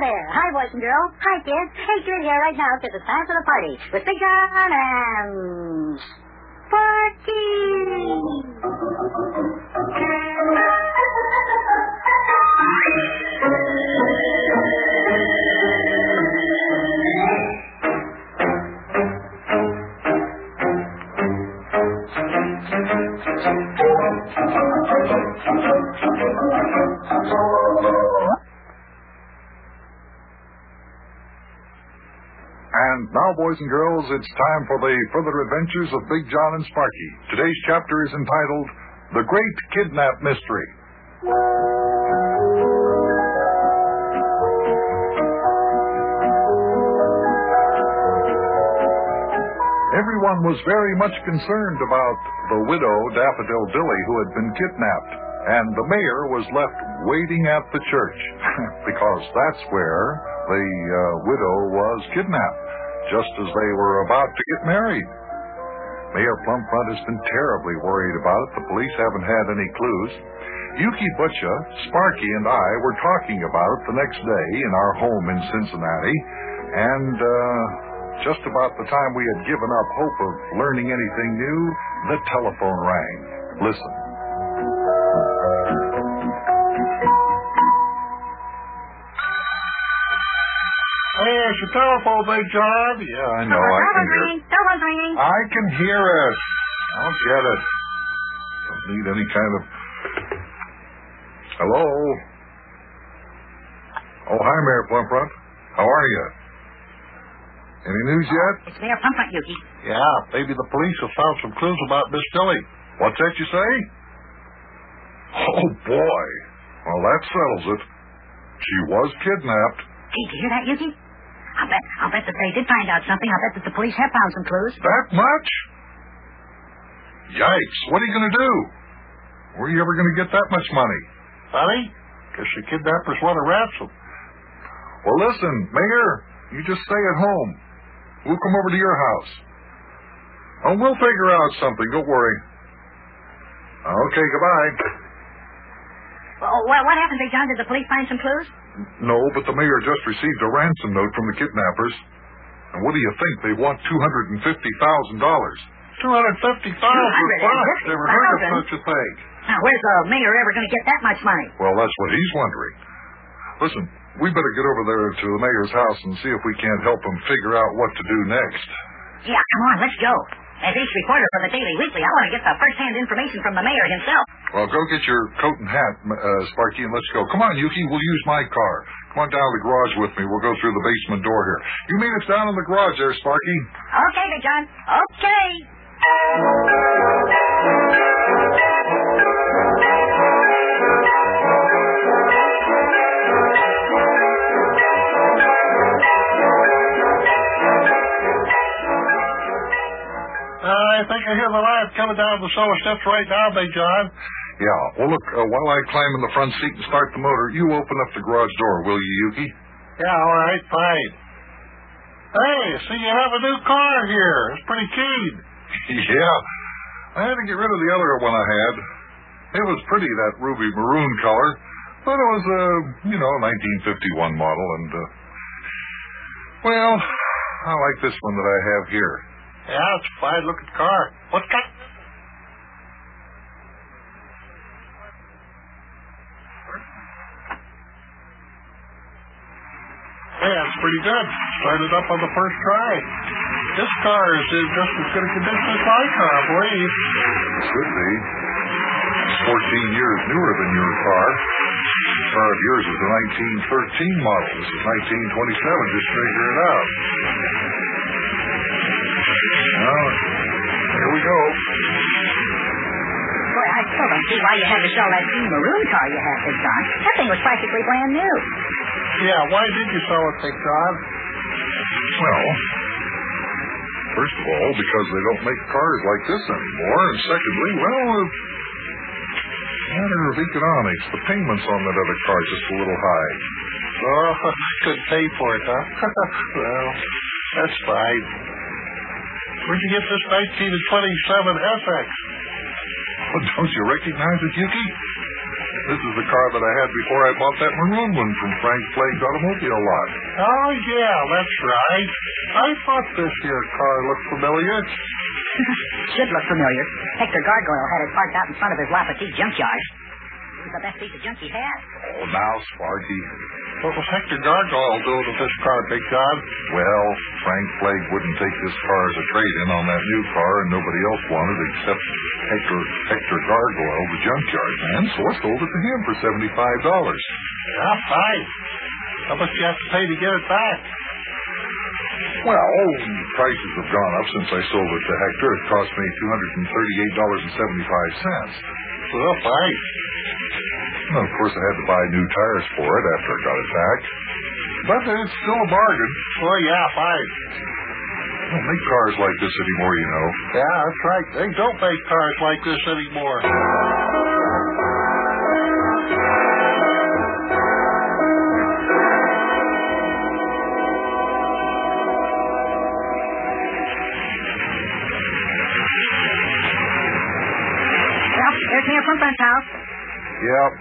there. Hi, boys and girls. Hi, kids. Hey, get here right now because it's time for the party with Big John and And now, boys and girls, it's time for the further adventures of Big John and Sparkie. Today's chapter is entitled The Great Kidnap Mystery. Everyone was very much concerned about the widow, Daffodil Dilly, who had been kidnapped, and the mayor was left waiting at the church, because that's where the uh, widow was kidnapped, just as they were about to get married. Mayor Plumfront has been terribly worried about it. The police haven't had any clues. Yuki Butcha, Sparkie, and I were talking about it the next day in our home in Cincinnati, and uh, just about the time we had given up hope of learning anything new, the telephone rang. Listen. Hey, it's your telephone, Big John. Yeah, I know. I can hear. ringing. Someone's ringing. I can hear it. I'll get it. Don't need any kind of. Hello. Oh, hi, Mayor Plumfront. How are you? Any news yet? It's Mayor Plumfront, Yuki. Yeah, maybe the police have found some clues about Miss Dilly. What's that you say? Oh boy. Well, that settles it. She was kidnapped. Hey, did you hear that, Yuki? I'll bet, I'll bet that they did find out something. I'll bet that the police have found some clues. That much? Yikes! What are you going to do? Where are you ever going to get that much money? Funny? Guess the kidnappers want a ransom. Well, listen, Mayor, you just stay at home. We'll come over to your house. Oh, we'll figure out something. Don't worry. Okay, goodbye. Oh, well, what happened, Big John? Did the police find some clues? No, but the mayor just received a ransom note from the kidnappers. And what do you think? They want two hundred and fifty thousand dollars. Two hundred fifty thousand bucks. Never heard of $250,000? such a thing. Now, where's the mayor ever going to get that much money? Well, that's what he's wondering. Listen, we better get over there to the mayor's house and see if we can't help him figure out what to do next. Yeah, come on, let's go. As each reporter for the Daily Weekly, I want to get the first-hand information from the mayor himself. Well, go get your coat and hat, uh, Sparkie, and let's go. Come on, Yuki. We'll use my car. Come on down to the garage with me. We'll go through the basement door here. You meet us down in the garage there, Sparkie. Okay, Big John. Okay. I think I hear the lad coming down the cellar steps right now, Big John. Yeah. Well, look, uh, while I climb in the front seat and start the motor, you open up the garage door, will you, Yuki? Yeah, all right, fine. Hey, see, you have a new car here. It's pretty keen. yeah. I had to get rid of the other one I had. It was pretty, that ruby maroon color, but it was a, you know, 1951 model, and, uh, well, I like this one that I have here. Yeah, it's a fine looking car. What kind? Yeah, it's pretty good. Started up on the first try. This car is in just as good a condition as my car, I believe. Should be. It's 14 years newer than your car. The car of yours is a 1913 model. This is 1927. Just figure it out. Well, here we go. Boy, I still don't see why you had to sell that green maroon car you had, Big John. That thing was practically brand new. Yeah, why did you sell it, Big John? Well, first of all, because they don't make cars like this anymore, and secondly, well, it's a matter of economics. The payments on that other car are just a little high. Oh, I couldn't pay for it, huh? well, that's fine. Where'd you get this 1927 SX? Oh, don't you recognize it, Yuki? This is the car that I had before I bought that maroon one from Frank Flake's automobile lot. Oh, yeah, that's right. I thought this here car looked familiar. Should look familiar. Hector Gargoyle had it parked out in front of his Lapatee junkyard. It was the best piece of junk he had. Oh, now, Sparkie. What was Hector Gargoyle doing with this car, Big John? Well, Frank Flake wouldn't take this car as a trade-in on that new car, and nobody else wanted it except Hector, Hector Gargoyle, the junkyard man, so I sold it to him for $75. Yeah, fine. How much you have to pay to get it back? Well, prices have gone up since I sold it to Hector. It cost me $238.75. Well, fine. Well, of course, I had to buy new tires for it after I got it back. But it's still a bargain. Oh, yeah, fine. They don't make cars like this anymore, you know. Yeah, that's right. They don't make cars like this anymore. Yep.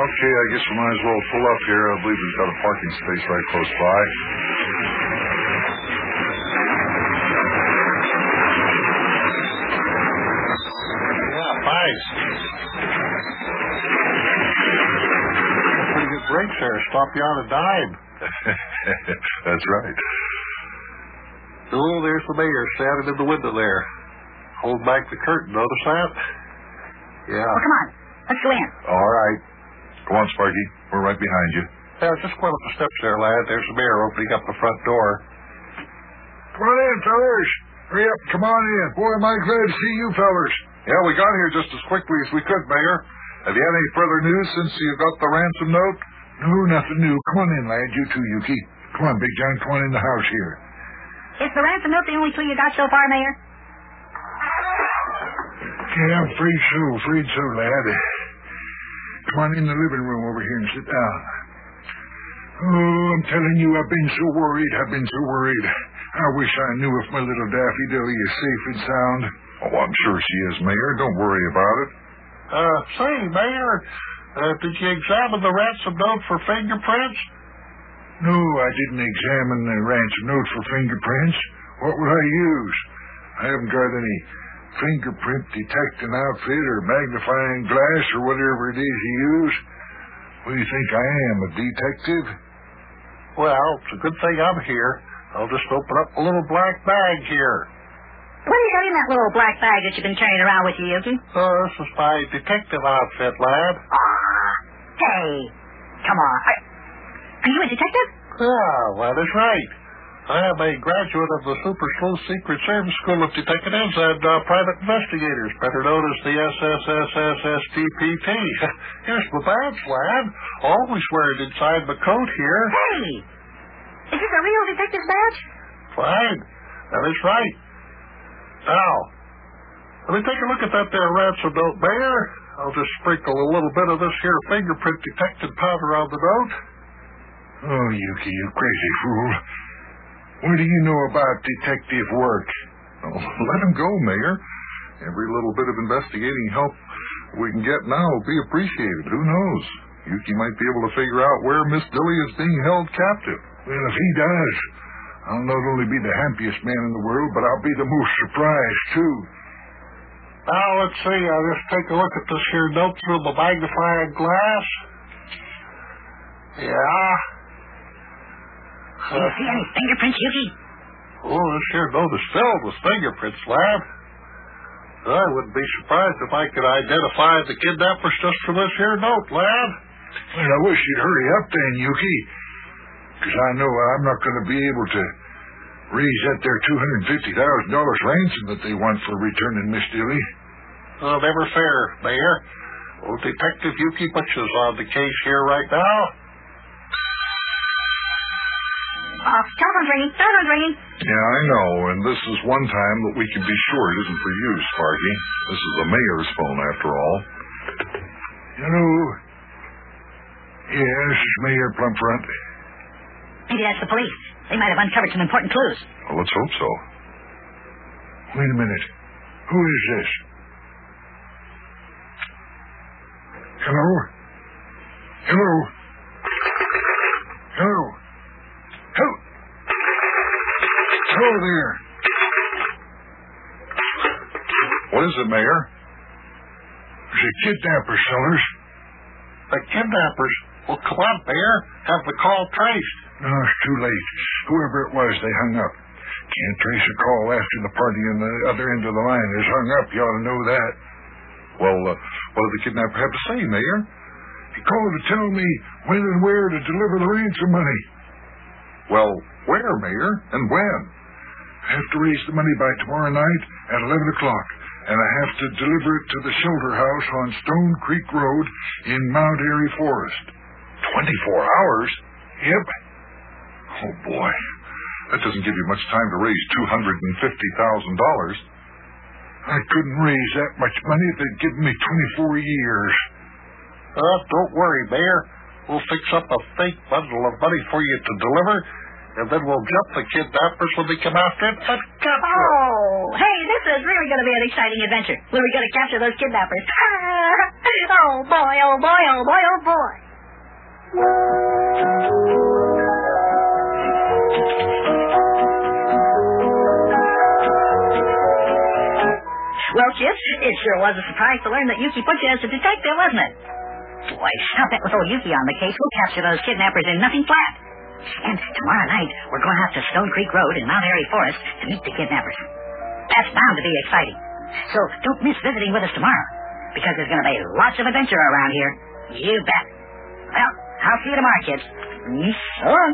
Okay, I guess we might as well pull up here. I believe we've got a parking space right close by. Yeah, fine. Pretty good brakes there. Stop you on a dime. That's right. Oh, there's the mayor standing in the window there. Hold back the curtain. Notice that? Yeah. Well, come on. Let's go in. All right. Go on, Sparkie. We're right behind you. Yeah, just go up the steps there, lad. There's the mayor opening up the front door. Come on in, fellers. Hurry up. Come on in. Boy, am I glad to see you fellers. Yeah, we got here just as quickly as we could, Mayor. Have you had any further news since you got the ransom note? No, nothing new. Come on in, lad. You too, Yuki. Come on, Big John. Come on in the house here. Is the ransom note the only clue you got so far, Mayor? Yeah, I'm afraid so. Afraid so, lad. Come on in the living room over here and sit down. Oh, I'm telling you, I've been so worried. I've been so worried. I wish I knew if my little Daffy Dilly is safe and sound. Oh, I'm sure she is, Mayor. Don't worry about it. Uh, say, Mayor, uh, did you examine the ransom note for fingerprints? No, I didn't examine the ransom note for fingerprints. What would I use? I haven't got any fingerprint detecting outfit or magnifying glass or whatever it is you use. What do you think I am, a detective? Well, it's a good thing I'm here. I'll just open up a little black bag here. What do you got in that little black bag that you've been carrying around with you, Yuki? Oh, this is my detective outfit, lad. Ah, hey, come on. Are, are you a detective? Yeah, well, that is right. I am a graduate of the Super Sleuth Secret Service School of Detectives and uh, Private Investigators, better known as the SSSSSDPT. Here's my badge, lad. Always wear it inside my coat here. Hey, is this a real detective's badge? Fine. That is right. Now, let me take a look at that there ransom note, Mayor. I'll just sprinkle a little bit of this here fingerprint detecting powder on the note. Oh, Yuki, you crazy fool. What do you know about detective work? Oh, let him go, Mayor. Every little bit of investigating help we can get now will be appreciated. Who knows? Yuki might be able to figure out where Miss Dilly is being held captive. Well, if he does, I'll not only be the happiest man in the world, but I'll be the most surprised, too. Now, let's see. I'll just take a look at this here note through the magnifying glass. Yeah. Do you see any fingerprints, Yuki? Oh, this here note is filled with fingerprints, lad. I wouldn't be surprised if I could identify the kidnappers just from this here note, lad. Well, I wish you'd hurry up then, Yuki. Because I know I'm not going to be able to raise that there $250,000 ransom that they want for returning Miss Dilly. Oh, never fair, Mayor. Well, Detective Yuki Butch is on the case here right now. Oh, telephone's ringing. Telephone's ringing. Yeah, I know, and this is one time that we can be sure it isn't for you, Sparkie. This is the mayor's phone, after all. Hello. Yeah, this Mayor Plumfront. Maybe that's the police. They might have uncovered some important clues. Well, let's hope so. Wait a minute. Who is this? Hello? Hello. Hello. Hello. Hello there. What is it, Mayor? It's a kidnapper, Sellers. The kidnappers. Well, come on, Mayor. Have the call traced. No, it's too late. Whoever it was, they hung up. Can't trace a call after the party on the other end of the line is hung up. You ought to know that. Well, uh, what did the kidnapper have to say, Mayor? He called to tell me when and where to deliver the ransom money. Well, where, Mayor, and when? I have to raise the money by tomorrow night at 11 o'clock, and I have to deliver it to the shelter house on Stone Creek Road in Mount Airy Forest. 24 hours? Yep. Oh, boy. That doesn't give you much time to raise $250,000. I couldn't raise that much money if they'd given me 24 years. Uh, don't worry, Mayor. We'll fix up a fake bundle of money for you to deliver, and then we'll jump the kidnappers when they come after it and capture it. Oh, hey, this is really going to be an exciting adventure. When we are going to capture those kidnappers. oh, boy, oh, boy, oh, boy, oh, boy. Well, kids, it sure was a surprise to learn that Yuki put you as a detective, wasn't it? Boy, now that with old Yuki on the case, we'll capture those kidnappers in nothing flat. And tomorrow night, we're going out to Stone Creek Road in Mount Airy Forest to meet the kidnappers. That's bound to be exciting. So don't miss visiting with us tomorrow, because there's going to be lots of adventure around here. You bet. Well, I'll see you tomorrow, kids. So long.